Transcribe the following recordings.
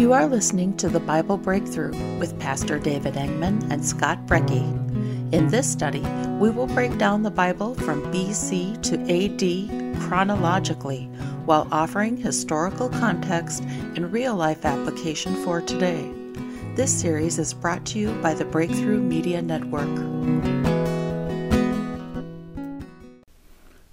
You are listening to the Bible Breakthrough with Pastor David Engman and Scott Brecky. In this study, we will break down the Bible from BC to AD chronologically while offering historical context and real life application for today. This series is brought to you by the Breakthrough Media Network.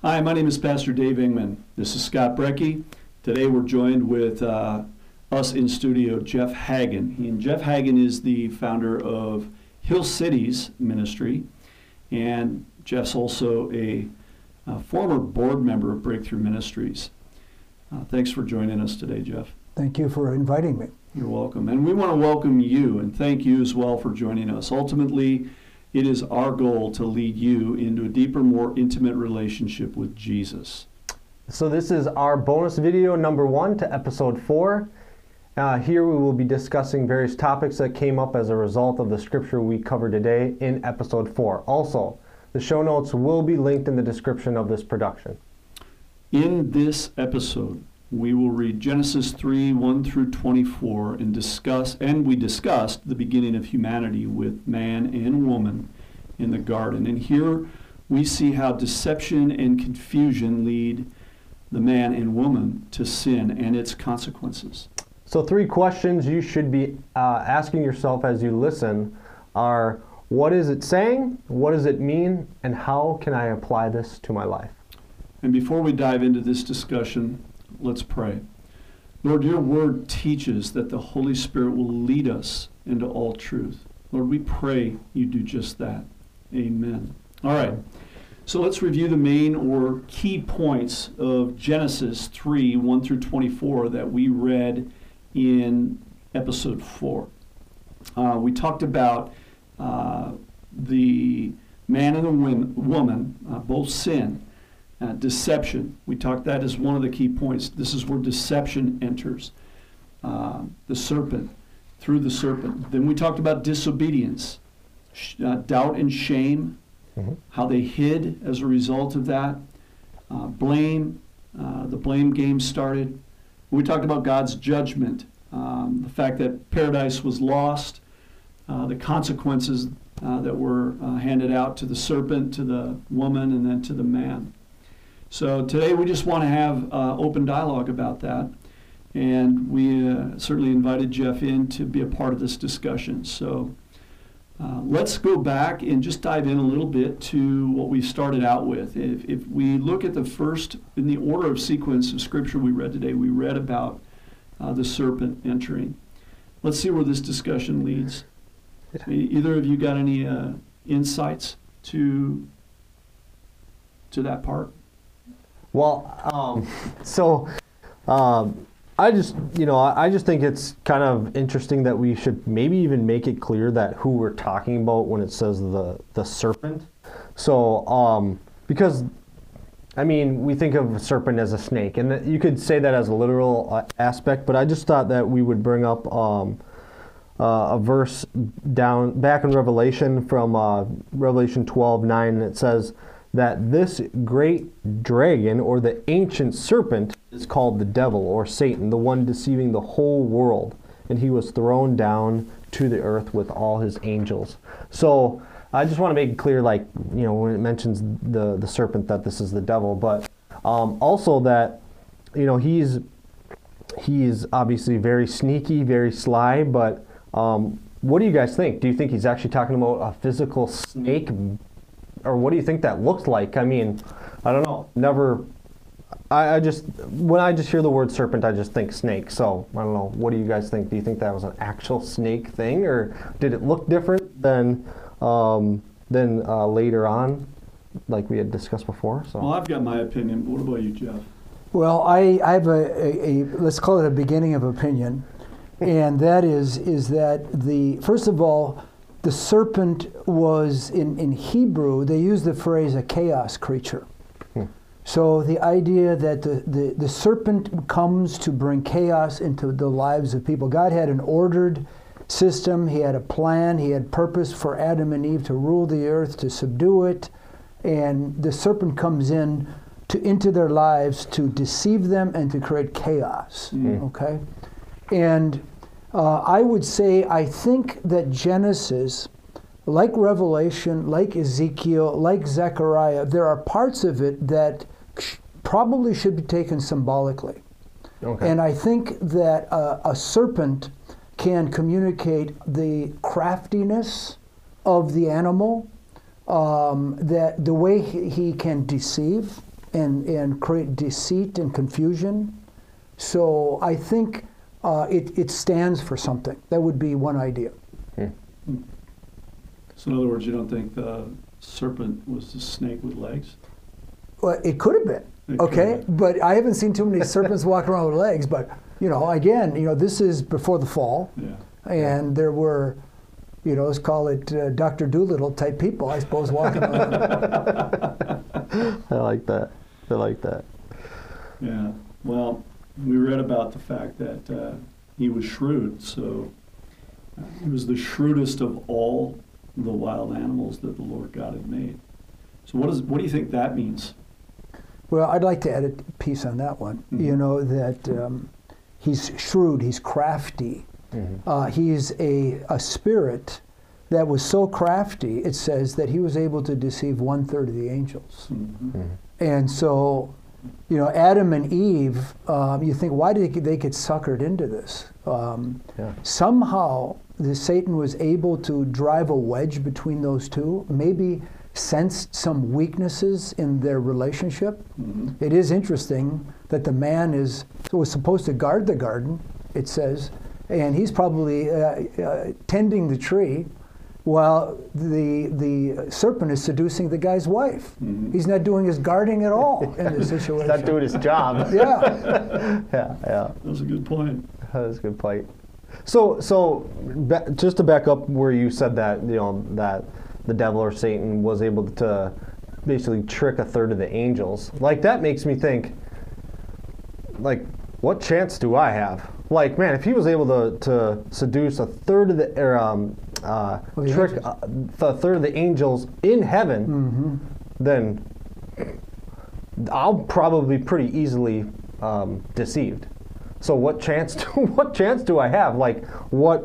Hi, my name is Pastor Dave Engman. This is Scott Brecky. Today we're joined with uh, us in studio, Jeff Hagen. He, and Jeff Hagen is the founder of Hill Cities Ministry, and Jeff's also a, a former board member of Breakthrough Ministries. Uh, thanks for joining us today, Jeff. Thank you for inviting me. You're welcome. And we want to welcome you and thank you as well for joining us. Ultimately, it is our goal to lead you into a deeper, more intimate relationship with Jesus. So, this is our bonus video number one to episode four. Uh, here we will be discussing various topics that came up as a result of the scripture we covered today in episode 4. Also, the show notes will be linked in the description of this production. In this episode, we will read Genesis 3 1 through 24 and discuss, and we discussed the beginning of humanity with man and woman in the garden. And here we see how deception and confusion lead the man and woman to sin and its consequences. So, three questions you should be uh, asking yourself as you listen are what is it saying? What does it mean? And how can I apply this to my life? And before we dive into this discussion, let's pray. Lord, your word teaches that the Holy Spirit will lead us into all truth. Lord, we pray you do just that. Amen. All right. So let's review the main or key points of Genesis 3 1 through 24 that we read in episode four. Uh, we talked about uh, the man and the woman, uh, both sin, uh, deception. We talked that as one of the key points. This is where deception enters. Uh, the serpent, through the serpent. Then we talked about disobedience, sh- uh, doubt and shame, mm-hmm. how they hid as a result of that, blame. the blame game started. We talked about God's judgment, um, the fact that paradise was lost, uh, the consequences uh, that were uh, handed out to the serpent, to the woman, and then to the man. So today we just want to have uh, open dialogue about that. And we uh, certainly invited Jeff in to be a part of this discussion. So uh, let's go back and just dive in a little bit to what we started out with. If, if we look at the first, in the order of sequence of scripture we read today, we read about uh, the serpent entering. Let's see where this discussion leads. Either of you got any uh, insights to to that part? Well, um, so um, I just, you know, I just think it's kind of interesting that we should maybe even make it clear that who we're talking about when it says the the serpent. So, um, because I mean, we think of a serpent as a snake, and you could say that as a literal uh, aspect. But I just thought that we would bring up um, uh, a verse down back in Revelation from uh, Revelation 12 9, and it says that this great dragon or the ancient serpent is called the devil or Satan, the one deceiving the whole world. And he was thrown down to the earth with all his angels. So I just want to make it clear, like, you know, when it mentions the, the serpent, that this is the devil, but um, also that, you know, he's he's obviously very sneaky, very sly, but um, what do you guys think? Do you think he's actually talking about a physical snake or what do you think that looks like? I mean, I don't know. Never. I, I just when I just hear the word serpent, I just think snake. So I don't know. What do you guys think? Do you think that was an actual snake thing, or did it look different than um, than uh, later on, like we had discussed before? So. Well, I've got my opinion. But what about you, Jeff? Well, I, I have a, a, a let's call it a beginning of opinion, and that is is that the first of all the serpent was, in, in Hebrew, they use the phrase a chaos creature. Hmm. So the idea that the, the, the serpent comes to bring chaos into the lives of people. God had an ordered system, He had a plan, He had purpose for Adam and Eve to rule the earth, to subdue it, and the serpent comes in to into their lives to deceive them and to create chaos. Mm. Okay? And Uh, I would say I think that Genesis, like Revelation, like Ezekiel, like Zechariah, there are parts of it that probably should be taken symbolically. Okay. And I think that uh, a serpent can communicate the craftiness of the animal, um, that the way he, he can deceive and, and create deceit and confusion. So I think uh, it, it stands for something. That would be one idea. So in other words, you don't think the serpent was the snake with legs? Well, it could have been. It okay, have been. but I haven't seen too many serpents walking around with legs. But you know, again, you know, this is before the fall, Yeah. and there were, you know, let's call it uh, Doctor Dolittle type people, I suppose, walking around. I like that. I like that. Yeah. Well, we read about the fact that uh, he was shrewd, so uh, he was the shrewdest of all the wild animals that the Lord God had made. So what, is, what do you think that means? well, I'd like to add a piece on that one. Mhm. You know that um, he's shrewd, he's crafty, Mm-hmm. uh, he's a a spirit that was so crafty. It says that he was able to deceive one third of the angels. Mhm. And so, you know, Adam and Eve, um, you think, why did they get suckered into this? Um, Yeah. somehow, the Satan was able to drive a wedge between those two, maybe sensed some weaknesses in their relationship. Mhm. It is interesting that the man is was supposed to guard the garden, it says, and he's probably uh, uh, tending the tree while the the serpent is seducing the guy's wife. Mhm. He's not doing his guarding at all in this situation. He's Not doing his job. yeah, yeah, yeah. That was a good point. That was a good point. So, so ba- just to back up where you said that, you know, that the devil or Satan was able to basically trick a third of the angels. Like that makes me think, like, what chance do I have? Like, man, if he was able to, to seduce a third of the, or, um, uh, the trick uh, a third of the angels in heaven, hmm then I'll probably pretty easily um, deceived. So what chance do what chance do I have? Like what?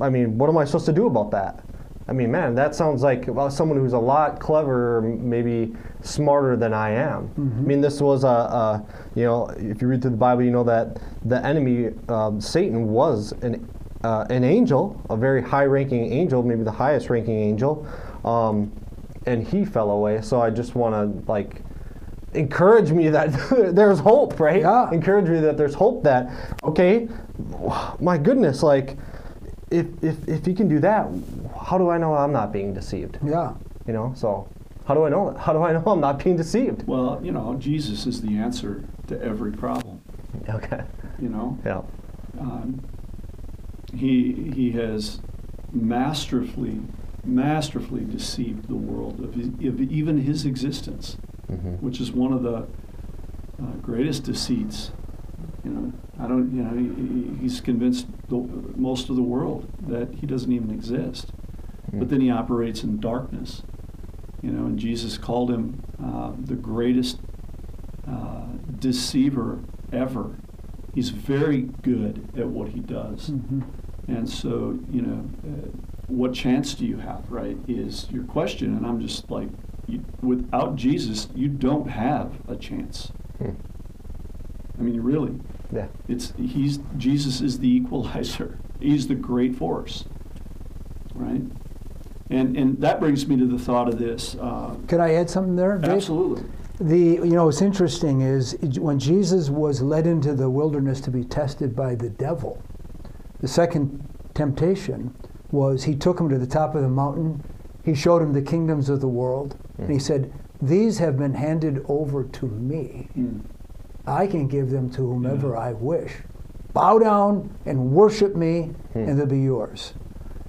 I mean, what am I supposed to do about that? I mean, man, that sounds like well, someone who's a lot cleverer, maybe smarter than I am. I mean, this was a, a, you know, if you read through the Bible, you know that the enemy, um, Satan, was an uh, an angel, a very high-ranking angel, maybe the highest-ranking angel, um, and he fell away. So I just want to like encourage me that there's hope, right? Yeah. Encourage me that there's hope that okay, my goodness, like if if if he can do that, how do I know I'm not being deceived? yeah. You know, so how do I know? How do I know I'm not being deceived? Well, you know, Jesus is the answer to every problem. Okay. You know, Yeah. um, he he has masterfully, masterfully deceived the world of, his, of even his existence, Mm-hmm. which is one of the uh, greatest deceits. You know, I don't. You know, he- he, he's convinced the, most of the world that he doesn't even exist. But then he operates in darkness. You know, and Jesus called him uh, the greatest uh, deceiver ever. He's very good at what he does. hmm And so, you know, uh, what chance do you have, right, is your question. And I'm just like, you, without Jesus, you don't have a chance. Hmm. I mean, really. Yeah. It's he's Jesus is the equalizer. He's the great force, right? And and that brings me to the thought of this. Uh, Can I add something there, Dave? absolutely. The you know what's interesting is when Jesus was led into the wilderness to be tested by the devil, the second temptation was he took him to the top of the mountain, he showed him the kingdoms of the world, and he said, "These have been handed over to me. Mm. I can give them to whomever Yeah. I wish. Bow down and worship me, Hmm. and they'll be yours."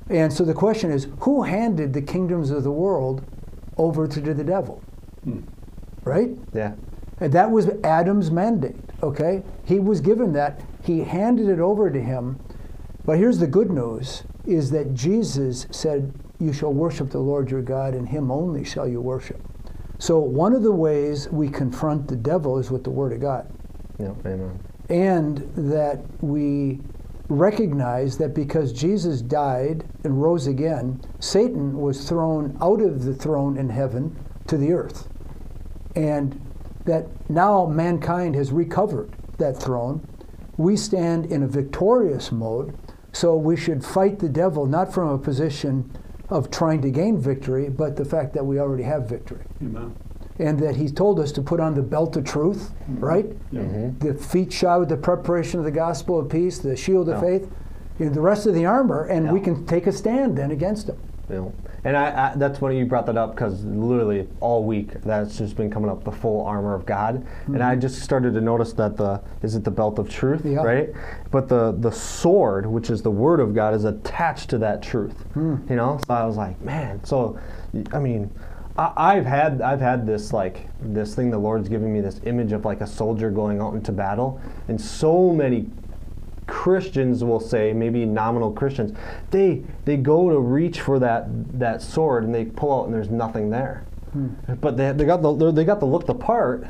And so the question is, who handed the kingdoms of the world over to the devil? Mm. Right? Yeah. And that was Adam's mandate, okay? He was given that. He handed it over to him. But here's the good news is that Jesus said, "You shall worship the Lord your God, and him only shall you worship." So one of the ways we confront the devil is with the word of God. Yeah. Amen. And that we recognize that because Jesus died and rose again, Satan was thrown out of the throne in heaven to the earth. And that now mankind has recovered that throne. We stand in a victorious mode, so we should fight the devil not from a position of trying to gain victory, but the fact that we already have victory. Amen. And that he's told us to put on the belt of truth, mm-hmm. right? Yeah. Mm-hmm. The feet shod with the preparation of the gospel of peace, the shield of Yeah. faith, you know, the rest of the armor, and we can take a stand then against him. You know, and I, I, that's funny you brought that up because literally all week that's just been coming up the full armor of God, and I mm-hmm. just started to notice that the is it the belt of truth, Yeah. right? But the the sword, which is the word of God, is attached to that truth. Hmm. You know, so I was like, man. So, I mean. I- I've had I've had this like this thing the Lord's giving me this image of like a soldier going out into battle, and so many Christians will say, maybe nominal Christians, they they go to reach for that that sword and they pull out and there's nothing there. Hmm. But they they got the they got the look the part,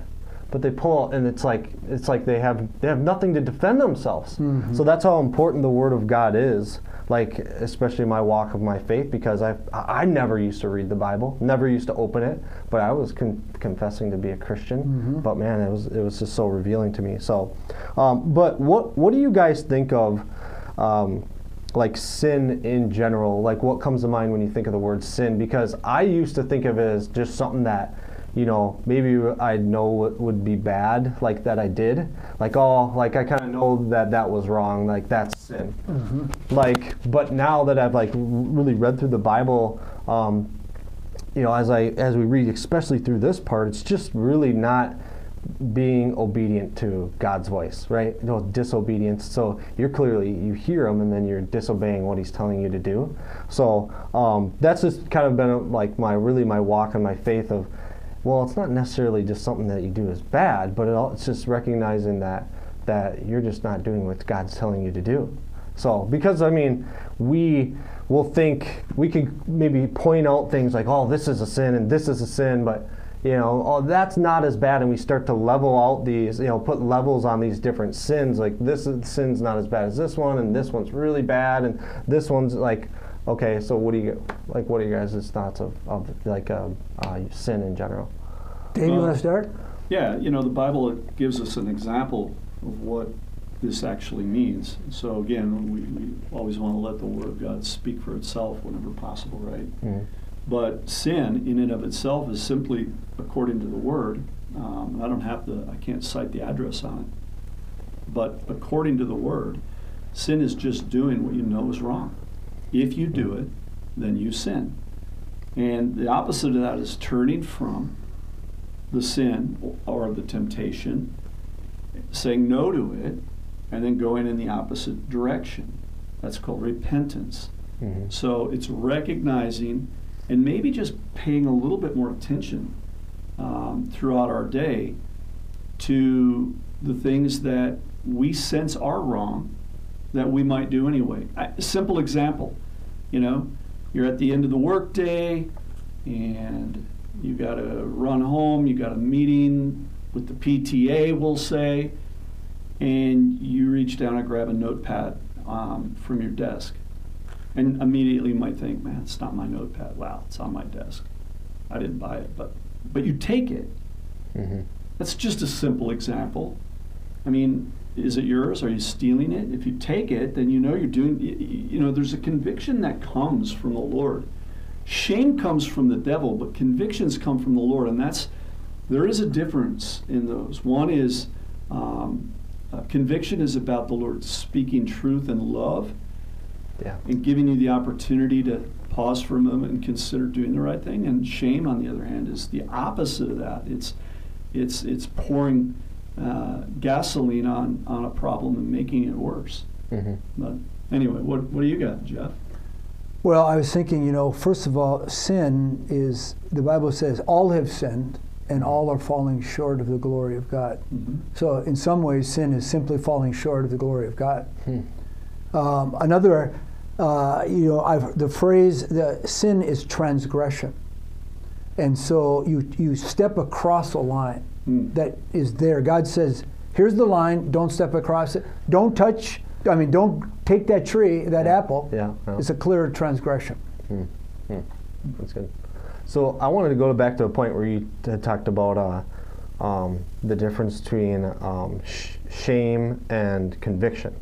but they pull out and it's like it's like they have they have nothing to defend themselves. So that's how important the Word of God is. Like especially my walk of my faith because I I never used to read the Bible, never used to open it, but I was con- confessing to be a Christian. But man, it was it was just so revealing to me. So, um, but what what do you guys think of? Um, like sin in general, like what comes to mind when you think of the word sin? Because I used to think of it as just something that, you know, maybe I know what would be bad, like that I did. Like, oh, like I kind of know that that was wrong, like that's sin. Like, but now that I've like really read through the Bible, um, you know, as I as we read, especially through this part, it's just really not being obedient to God's voice, right? No disobedience. So you're clearly you hear him, and then you're disobeying what He's telling you to do. So um, that's just kind of been like my really my walk and my faith of, well, it's not necessarily just something that you do is bad, but it all, it's just recognizing that that you're just not doing what God's telling you to do. So, because I mean, we will think we can maybe point out things like, oh, this is a sin and this is a sin, but you know, oh, that's not as bad, and we start to level out these, you know, put levels on these different sins. Like this is, sin's not as bad as this one, and this one's really bad, and this one's like, okay. So, what do you like? What are you guys' thoughts of, of like uh, uh, sin in general? Dave, you want to start? Yeah, you know, the Bible gives us an example of what this actually means. So again, we, we always want to let the Word of God speak for itself whenever possible, right? Mhm. But sin, in and of itself, is simply according to the Word. Um, I don't have the, I can't cite the address on it. But according to the Word, sin is just doing what you know is wrong. If you do it, then you sin. And the opposite of that is turning from the sin or the temptation, saying no to it, and then going in the opposite direction. That's called repentance. Mhm. So it's recognizing and maybe just paying a little bit more attention um, throughout our day to the things that we sense are wrong that we might do anyway. A simple example, you know, you're at the end of the workday and you got to run home, you got a meeting with the PTA, we'll say, and you reach down and grab a notepad um, from your desk. And immediately you might think, man, it's not my notepad. Wow, it's on my desk. I didn't buy it, but but you take it. Mhm. That's just a simple example. I mean, is it yours? Are you stealing it? If you take it, then you know you're doing. You know, there's a conviction that comes from the Lord. Shame comes from the devil, but convictions come from the Lord, and that's there is a difference in those. One is um, uh, conviction is about the Lord speaking truth and love, Yeah. and giving you the opportunity to pause for a moment and consider doing the right thing. And shame, on the other hand, is the opposite of that. It's it's it's pouring uh, gasoline on on a problem and making it worse. Mhm. But anyway, what what do you got, Jeff? Well, I was thinking, you know, first of all, sin is, the Bible says, all have sinned and all are falling short of the glory of God. Mm-hmm. So, in some ways, sin is simply falling short of the glory of God. Hmm. Um, another, uh, you know, I've, the phrase, the sin is transgression. And so you, you step across a line Mm. that is there. God says, here's the line, don't step across it. Don't touch I mean, don't take that tree, that apple. Yeah, yeah. It's a clear transgression. That's good. So I wanted to go back to a point where you talked about uh, um, the difference between um, sh- shame and conviction.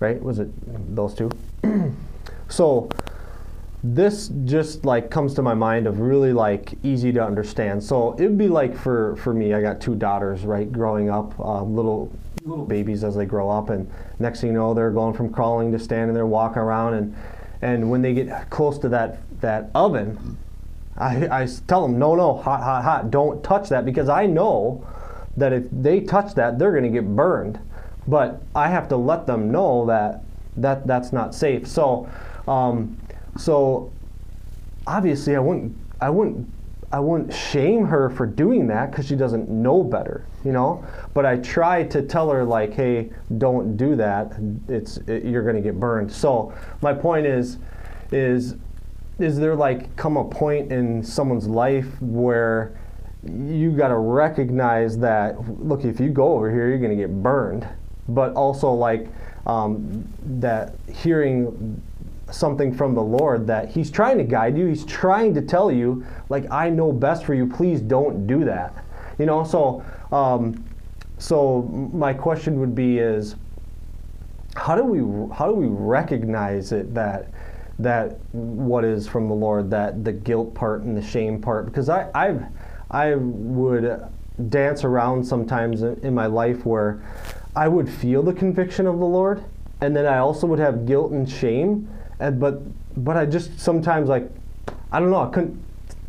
Right? Was it those two? so this just like comes to my mind of really like easy to understand. So it would be like for for me, I got two daughters, right, growing up, uh, little little babies as they grow up, and next thing you know, they're going from crawling to standing there, walking around, and and when they get close to that that oven, I tell them, no, no, hot, hot, hot, don't touch that because I know that if they touch that, they're going to get burned. But I have to let them know that that that's not safe. So, um, so obviously, I wouldn't, I wouldn't, I wouldn't shame her for doing that because she doesn't know better, you know. But I try to tell her like, hey, don't do that. It's it, you're going to get burned. So my point is, is is there like come a point in someone's life where you got to recognize that look if you go over here you're going to get burned but also like um, that hearing something from the lord that he's trying to guide you. He's trying to tell you like i know best for you. Please don't do that. You know so um, so my question would be is how do we how do we recognize it that that what is from the Lord that the guilt part and the shame part? Because I I've I would dance around sometimes in in my life where I would feel the conviction of the Lord and then I also would have guilt and shame and but but I just sometimes like I don't know I couldn't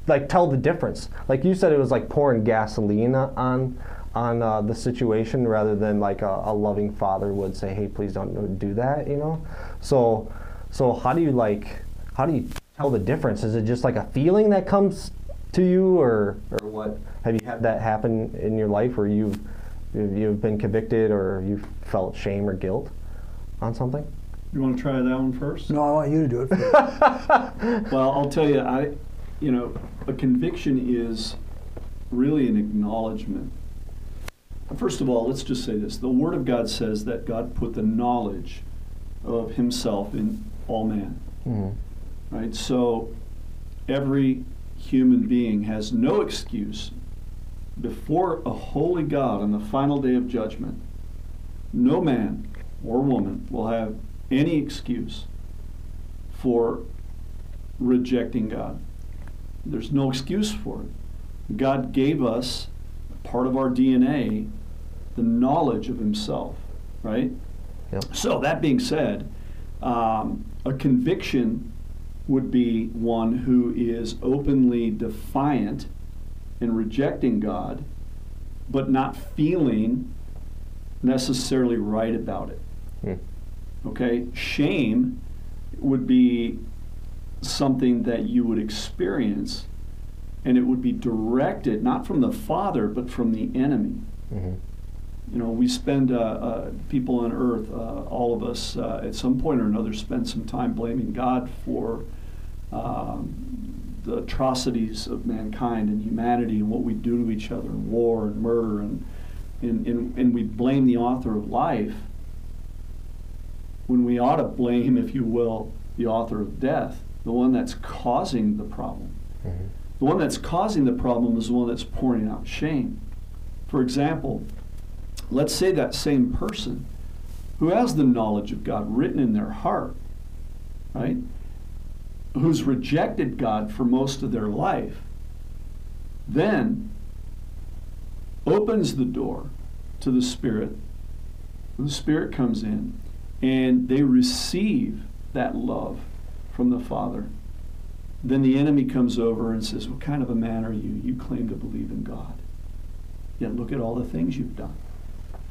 like tell the difference. Like you said it was like pouring gasoline on on uh, the situation rather than like a, a loving father would say hey please don't do that you know? So so how do you like how do you tell the difference? Is it just like a feeling that comes to you or or what? Have you had that happen in your life where you've you've been convicted or you've felt shame or guilt on something You want to try that one first? No, I want you to do it. first. Well, I'll tell you, I, you know, a conviction is really an acknowledgement. First of all, let's just say this. The Word of God says that God put the knowledge of Himself in all man, mm-hmm. right? So every human being has no excuse before a holy God on the final day of judgment. No man or woman will have any excuse for rejecting God. There's no excuse for it. God gave us part of our DNA, the knowledge of Himself, right? Yep. So, that being said, um, a conviction would be one who is openly defiant and rejecting God, but not feeling necessarily right about it. Mm. Okay? Shame would be something that you would experience, and it would be directed not from the Father, but from the enemy. Mm-hmm. You know, we spend, uh, uh, people on earth, uh, all of us, uh, at some point or another, spend some time blaming God for um, the atrocities of mankind and humanity and what we do to each other, and war and murder, and, and, and, and we blame the author of life when we ought to blame, if you will, the author of death, the one that's causing the problem. Mm-hmm. The one that's causing the problem is the one that's pouring out shame. For example, let's say that same person who has the knowledge of God written in their heart, right? Who's rejected God for most of their life, then opens the door to the Spirit. The Spirit comes in and they receive that love from the Father. Then the enemy comes over and says, What kind of a man are you? You claim to believe in God. Yet look at all the things you've done.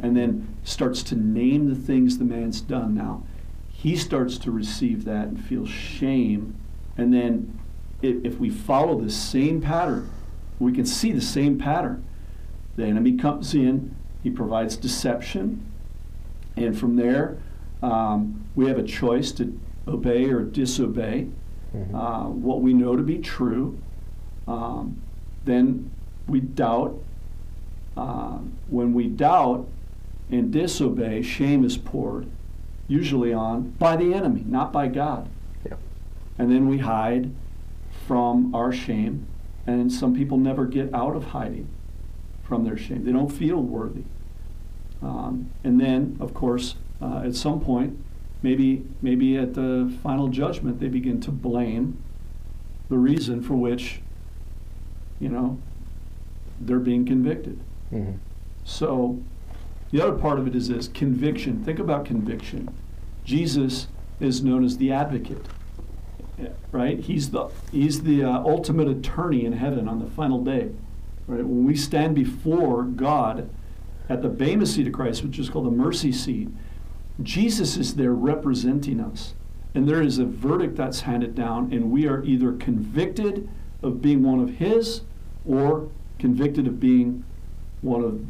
And then starts to name the things the man's done. Now, he starts to receive that and feel shame. And then, if, we follow the same pattern, we can see the same pattern. The enemy comes in, he provides deception, and from there, um, we have a choice to obey or disobey Mm-hmm. uh, what we know to be true. Um, then we doubt. Uh, when we doubt and disobey, shame is poured. usually on by the enemy, not by God. Yeah. And then we hide from our shame, and some people never get out of hiding from their shame. They don't feel worthy. Um, and then, of course, uh, at some point, maybe maybe at the final judgment, they begin to blame the reason for which, you know, they're being convicted. Mhm. So, the other part of it is this conviction. Think about conviction. Jesus is known as the advocate, right? He's the he's the uh, ultimate attorney in heaven on the final day, right? When we stand before God at the Bema seat of Christ, which is called the mercy seat, Jesus is there representing us, and there is a verdict that's handed down, and we are either convicted of being one of His or convicted of being one of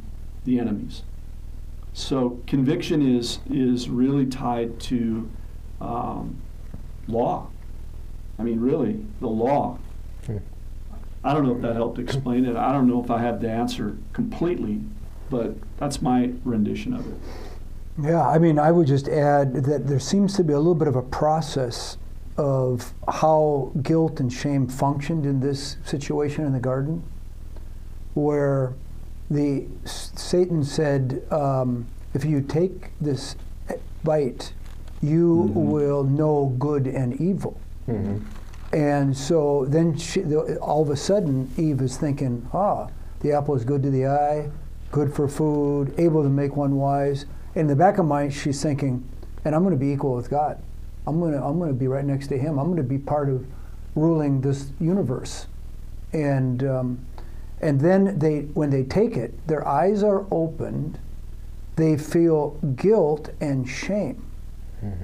the enemies. So conviction is is really tied to um, law. I mean, really, the law. Hmm. I don't know if that helped explain it. I don't know if I have the answer completely, but that's my rendition of it. Yeah, I mean, I would just add that there seems to be a little bit of a process of how guilt and shame functioned in this situation in the garden, where the Satan said, um, "If you take this bite, you Mhm. will know good and evil." Mhm. And so then she, the- all of a sudden, Eve is thinking, ah, the apple is good to the eye, good for food, able to make one wise. In the back of mind, she's thinking, and I'm going to be equal with God. I'm going to, I'm going to be right next to Him. I'm going to be part of ruling this universe. And, um, and then they, when they take it, their eyes are opened. They feel guilt and shame.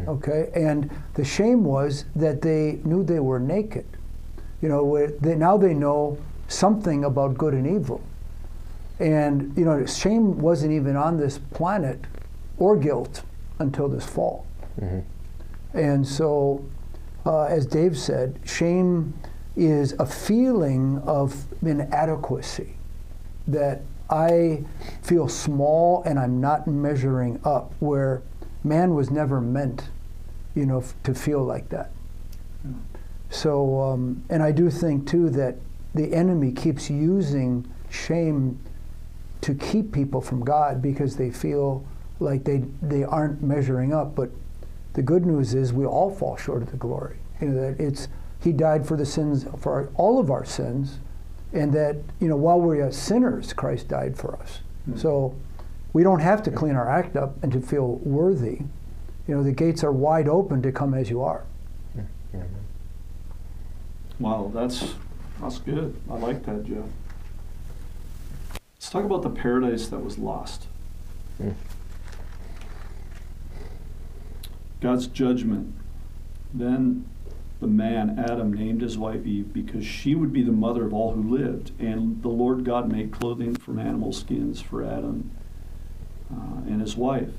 Okay, and the shame was that they knew they were naked. You know, where they, now they know something about good and evil. And you know, shame wasn't even on this planet, or guilt, until this fall. Mhm. And so, uh, as Dave said, shame is a feeling of inadequacy that I feel small and I'm not measuring up, where man was never meant, you know, f- to feel like that. So, um, and I do think too that the enemy keeps using shame to keep people from God because they feel like they they aren't measuring up. But the good news is we all fall short of the glory. You know that it's He died for the sins for our, all of our sins, and that you know while we're sinners, Christ died for us. Hmm. So we don't have to clean our act up and to feel worthy. You know the gates are wide open to come as you are. Yeah. Wow, that's that's good. I like that, Jeff. Let's talk about the paradise that was lost. Mm. God's judgment. Then the man, Adam, named his wife Eve because she would be the mother of all who lived. And the Lord God made clothing from animal skins for Adam uh, and his wife.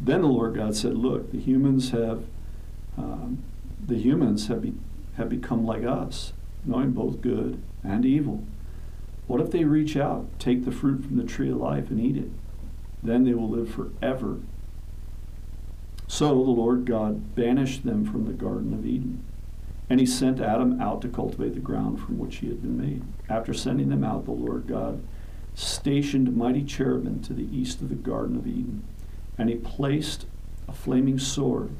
Then the Lord God said, Look, the humans have um, the humans have, be, have become like us, knowing both good and evil. What if they reach out, take the fruit from the tree of life, and eat it? Then they will live forever. So the Lord God banished them from the Garden of Eden. And he sent Adam out to cultivate the ground from which he had been made. After sending them out, the Lord God stationed mighty cherubim to the east of the Garden of Eden. And he placed a flaming sword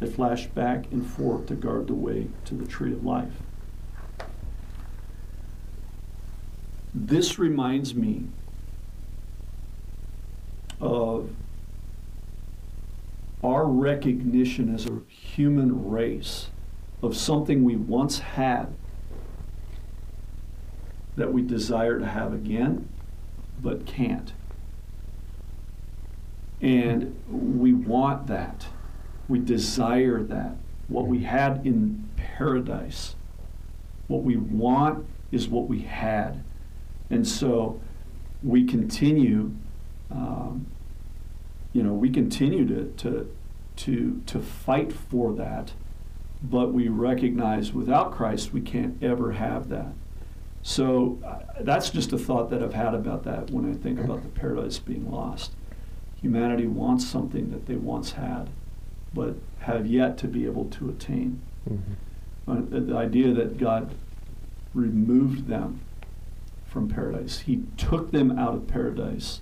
that flashed back and forth to guard the way to the tree of life. This reminds me of our recognition as a human race of something we once had that we desire to have again but can't. And we want that. We desire that. What we had in paradise. What we want is what we had. And so we continue, um, you know, we continue to, to, to, to fight for that, but we recognize without Christ we can't ever have that. So uh, that's just a thought that I've had about that when I think about the paradise being lost. humanity wants something that they once had, but have yet to be able to attain. Mm-hmm. Uh, the- the idea that God removed them from paradise, He took them out of paradise,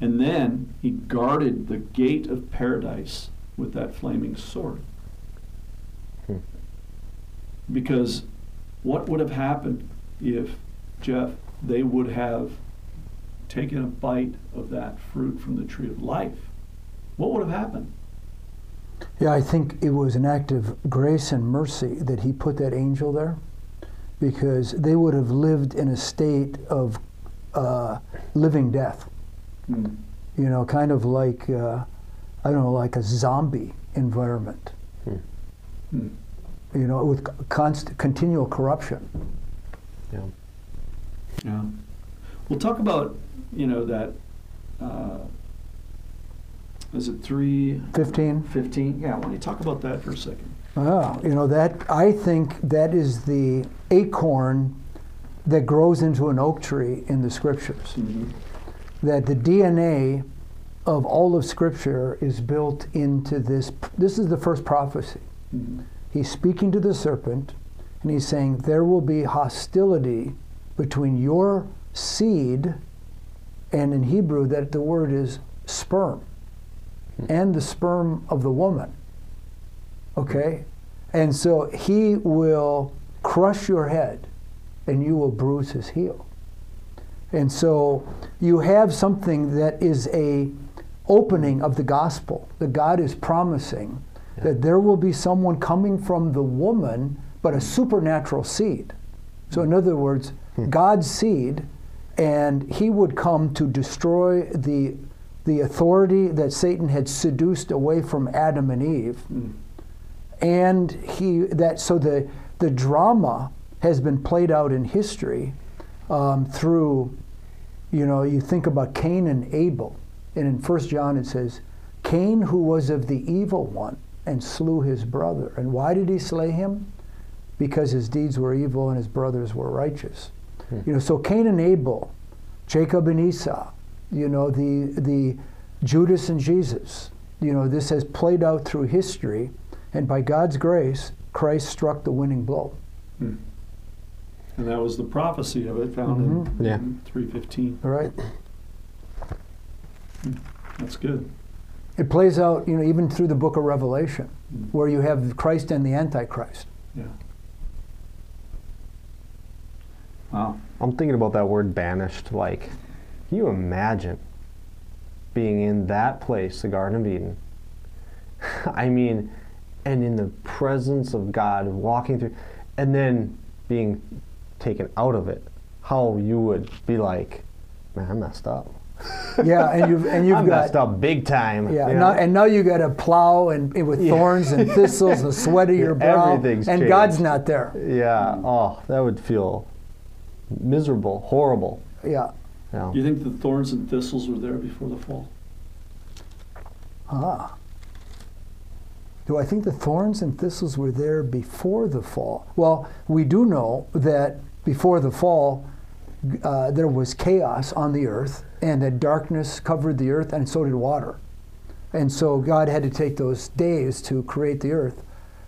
and then He guarded the gate of paradise with that flaming sword. Hmm. Because what would have happened if, Jeff, they would have taken a bite of that fruit from the tree of life? What would have happened? Yeah, I think it was an act of grace and mercy that he put that angel there because they would have lived in a state of uh, living death. Hmm. You know, kind of like, uh, I don't know, like a zombie environment, Hmm. you know, with constant, continual corruption. Yeah. Yeah. We'll talk about, you know, that, uh, is it three 15? fifteen? Yeah, why don't you talk about that for a second? Ah, you know, that, I think that is the acorn that grows into an oak tree in the scriptures. That the DNA of all of Scripture is built into this. This is the first prophecy. Mhm. He's speaking to the serpent, and he's saying, There will be hostility between your seed, and in Hebrew, that the word is sperm, and the sperm of the woman. Okay? And so he will crush your head, and you will bruise his heel. And so you have something that is a opening of the gospel that God is promising that there will be someone coming from the woman but a supernatural seed. So in other words, God's seed and he would come to destroy the the authority that Satan had seduced away from Adam and Eve Mm. and he that so the the drama has been played out in history um, through you know you think about Cain and Abel and in First John it says Cain who was of the evil one and slew his brother and why did he slay him because his deeds were evil and his brothers were righteous you know so Cain and Abel Jacob and Esau you know the the Judas and Jesus you know this has played out through history and by God's grace, Christ struck the winning blow. Hmm. And that was the prophecy of it found in, Mhm. Yeah. in 315. All right. That's good. It plays out, you know, even through the book of Revelation, Mm. where you have Christ and the Antichrist. Yeah. Wow. I'm thinking about that word banished. Like, can you imagine being in that place, the Garden of Eden? I mean, and in the presence of God, walking through, and then being taken out of it. How you would be like, man, I messed up. Yeah, and you've and you've messed got up big time. yeah, you now, and now you got to plow and, and with Yeah. thorns and thistles, the sweat of your brow, Everything's and changed. God's not there. yeah. Oh, that would feel miserable, horrible. Yeah. Yeah. Do you think the thorns and thistles were there before the fall? Ah. Do I think the thorns and thistles were there before the fall? Well, we do know that before the fall, uh, there was chaos on the earth, and that darkness covered the earth, and so did water. And so God had to take those days to create the earth.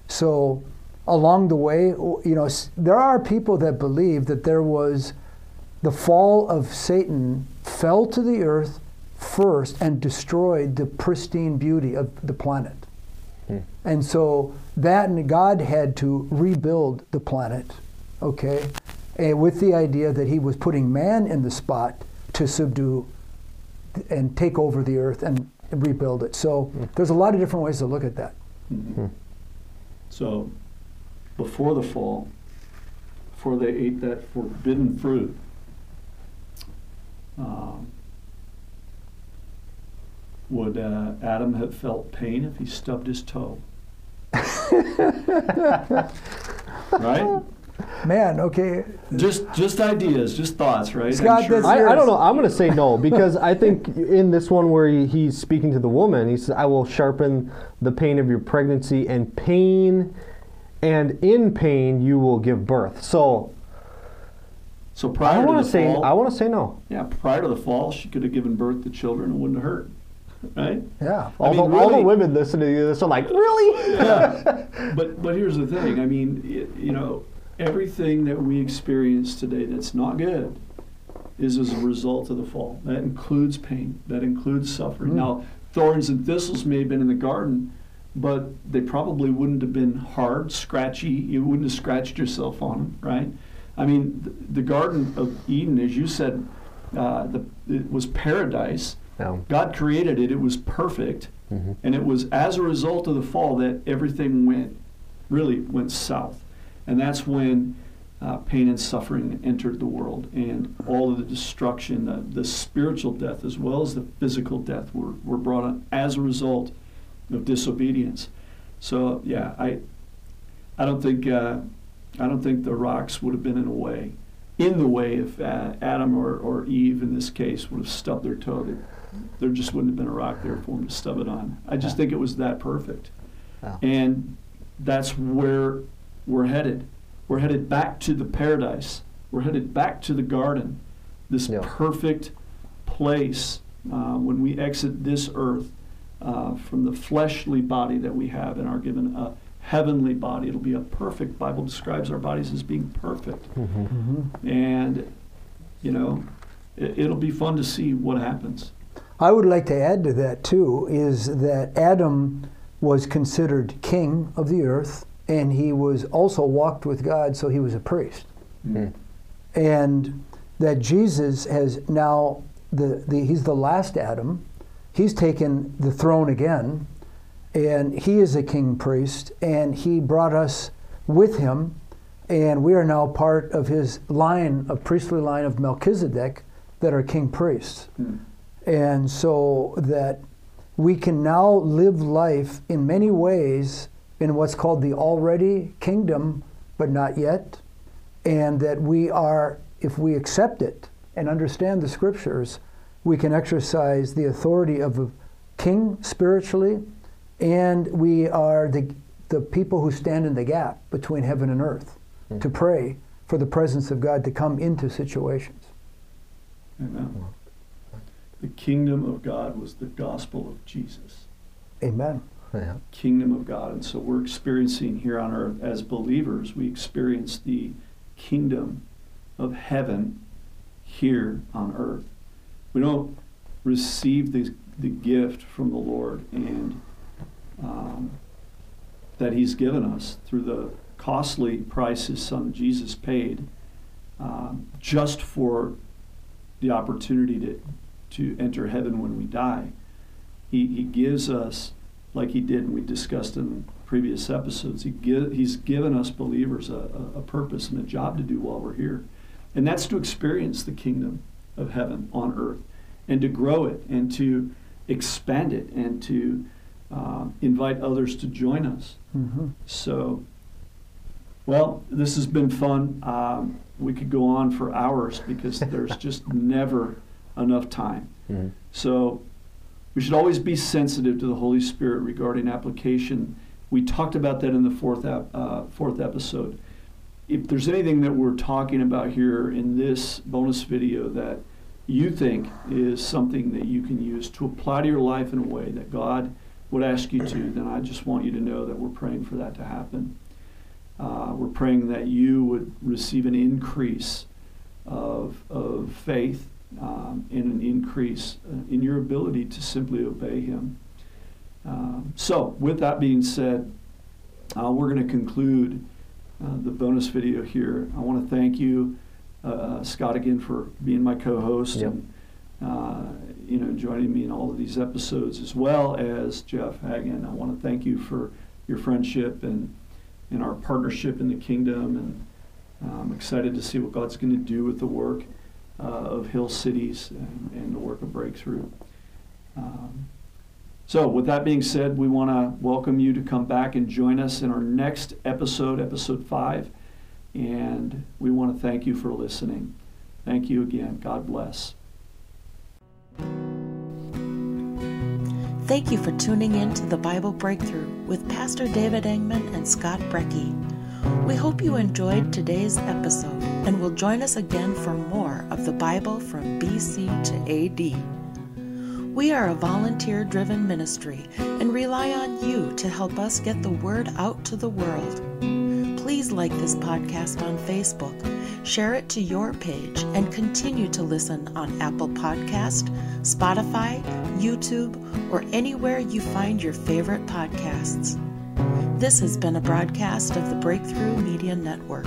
So along the way, you know, there are people that believe that there was the fall of Satan fell to the earth first and destroyed the pristine beauty of the planet. Hmm. And so that and God had to rebuild the planet, okay, and with the idea that he was putting man in the spot to subdue and take over the earth and rebuild it. So there's a lot of different ways to look at that. Mhm. So, before the fall, before they ate that forbidden fruit, um, would uh, Adam have felt pain if he stubbed his toe? right? Man, okay, Just, just ideas, just thoughts, right? I'm Scott, sure- I, I don't know. I'm going to say no because I think in this one where he, he's speaking to the woman, he says, "I will sharpen the pain of your pregnancy and pain, and in pain you will give birth." So so I prior to want the to say fall, I want to say no. yeah, prior to the fall, she could have given birth to children and wouldn't have hurt. right? Yeah. All, I the, mean, all the women listening to this are like, really? But but here's the thing. I mean, it, you know, everything that we experience today that's not good is as a result of the fall. That includes pain. That includes suffering. Mm. Now, thorns and thistles may have been in the garden, but they probably wouldn't have been hard, scratchy. You wouldn't have scratched yourself on them, right? I mean, the, the Garden of Eden, as you said, uh, the, it was paradise. Yeah. God created it. It was perfect. Mhm. And it was as a result of the fall that everything went, really went south. And that's when uh, pain and suffering entered the world. And all of the destruction, the, the spiritual death as well as the physical death were, were brought on as a result of disobedience. So, yeah, I, I don't think, uh, I don't think the rocks would have been in a way, in the way if uh, Adam or, or Eve in this case would have stubbed their toe. They, there just wouldn't have been a rock there for them to stub it on. I just think it was that perfect. And that's where we're headed. We're headed back to the paradise. We're headed back to the garden, this Yeah. perfect place uh, when we exit this earth uh, from the fleshly body that we have and are given a heavenly body. It'll be a perfect. Bible describes our bodies as being perfect, Mhm. hmm and you know, it, it'll be fun to see what happens. I would like to add to that too is that Adam was considered king of the earth, and he was also walked with God, so he was a priest. Mm. and that Jesus has now the, the he's the last Adam. He's taken the throne again, and he is a king priest, and he brought us with him, and we are now part of his line of priestly line of Melchizedek that are king priests. Mm. And so that we can now live life in many ways in what's called the already kingdom, but not yet. And that we are, if we accept it and understand the scriptures, we can exercise the authority of a king spiritually, and we are the, the people who stand in the gap between heaven and earth hmm. to pray for the presence of God to come into situations. Amen. The kingdom of God was the gospel of Jesus. Amen. Yeah. Kingdom of God. And so we're experiencing here on earth as believers, we experience the kingdom of heaven here on earth. We don't receive the, the gift from the Lord and um, that He's given us through the costly price His Son Jesus paid um, just for the opportunity to, to enter heaven when we die. He, he gives us, like He did and we discussed in previous episodes, he give, He's given us believers a, a, a purpose and a job to do while we're here. And that's to experience the kingdom of heaven on earth and to grow it and to expand it and to uh, invite others to join us. hmm So, well, this has been fun. Um, we could go on for hours because there's just never enough time. Mhm. So, we should always be sensitive to the Holy Spirit regarding application. We talked about that in the fourth ap- uh, fourth episode. If there's anything that we're talking about here in this bonus video that you think is something that you can use to apply to your life in a way that God would ask you to, then I just want you to know that we're praying for that to happen. Uh, we're praying that you would receive an increase of, of faith um, and an increase uh, in your ability to simply obey Him. Um, so, with that being said, uh, we're going to conclude uh, the bonus video here. I want to thank you, uh, Scott, again for being my co-host Yep. and uh, you know joining me in all of these episodes, as well as Jeff Hagen. I want to thank you for your friendship and and our partnership in the kingdom, and uh, I'm excited to see what God's going to do with the work uh, of Hill Cities and, and the work of Breakthrough. Um, so, with that being said, we want to welcome you to come back and join us in our next episode, episode five. And we want to thank you for listening. Thank you again. God bless. Thank you for tuning in to the Bible Breakthrough with Pastor David Engman and Scott Brecky. We hope you enjoyed today's episode and will join us again for more of the Bible from BC to AD. We are a volunteer driven ministry and rely on you to help us get the word out to the world. Please like this podcast on Facebook, share it to your page, and continue to listen on Apple Podcast, Spotify, YouTube, or anywhere you find your favorite podcasts. This has been a broadcast of the Breakthrough Media Network.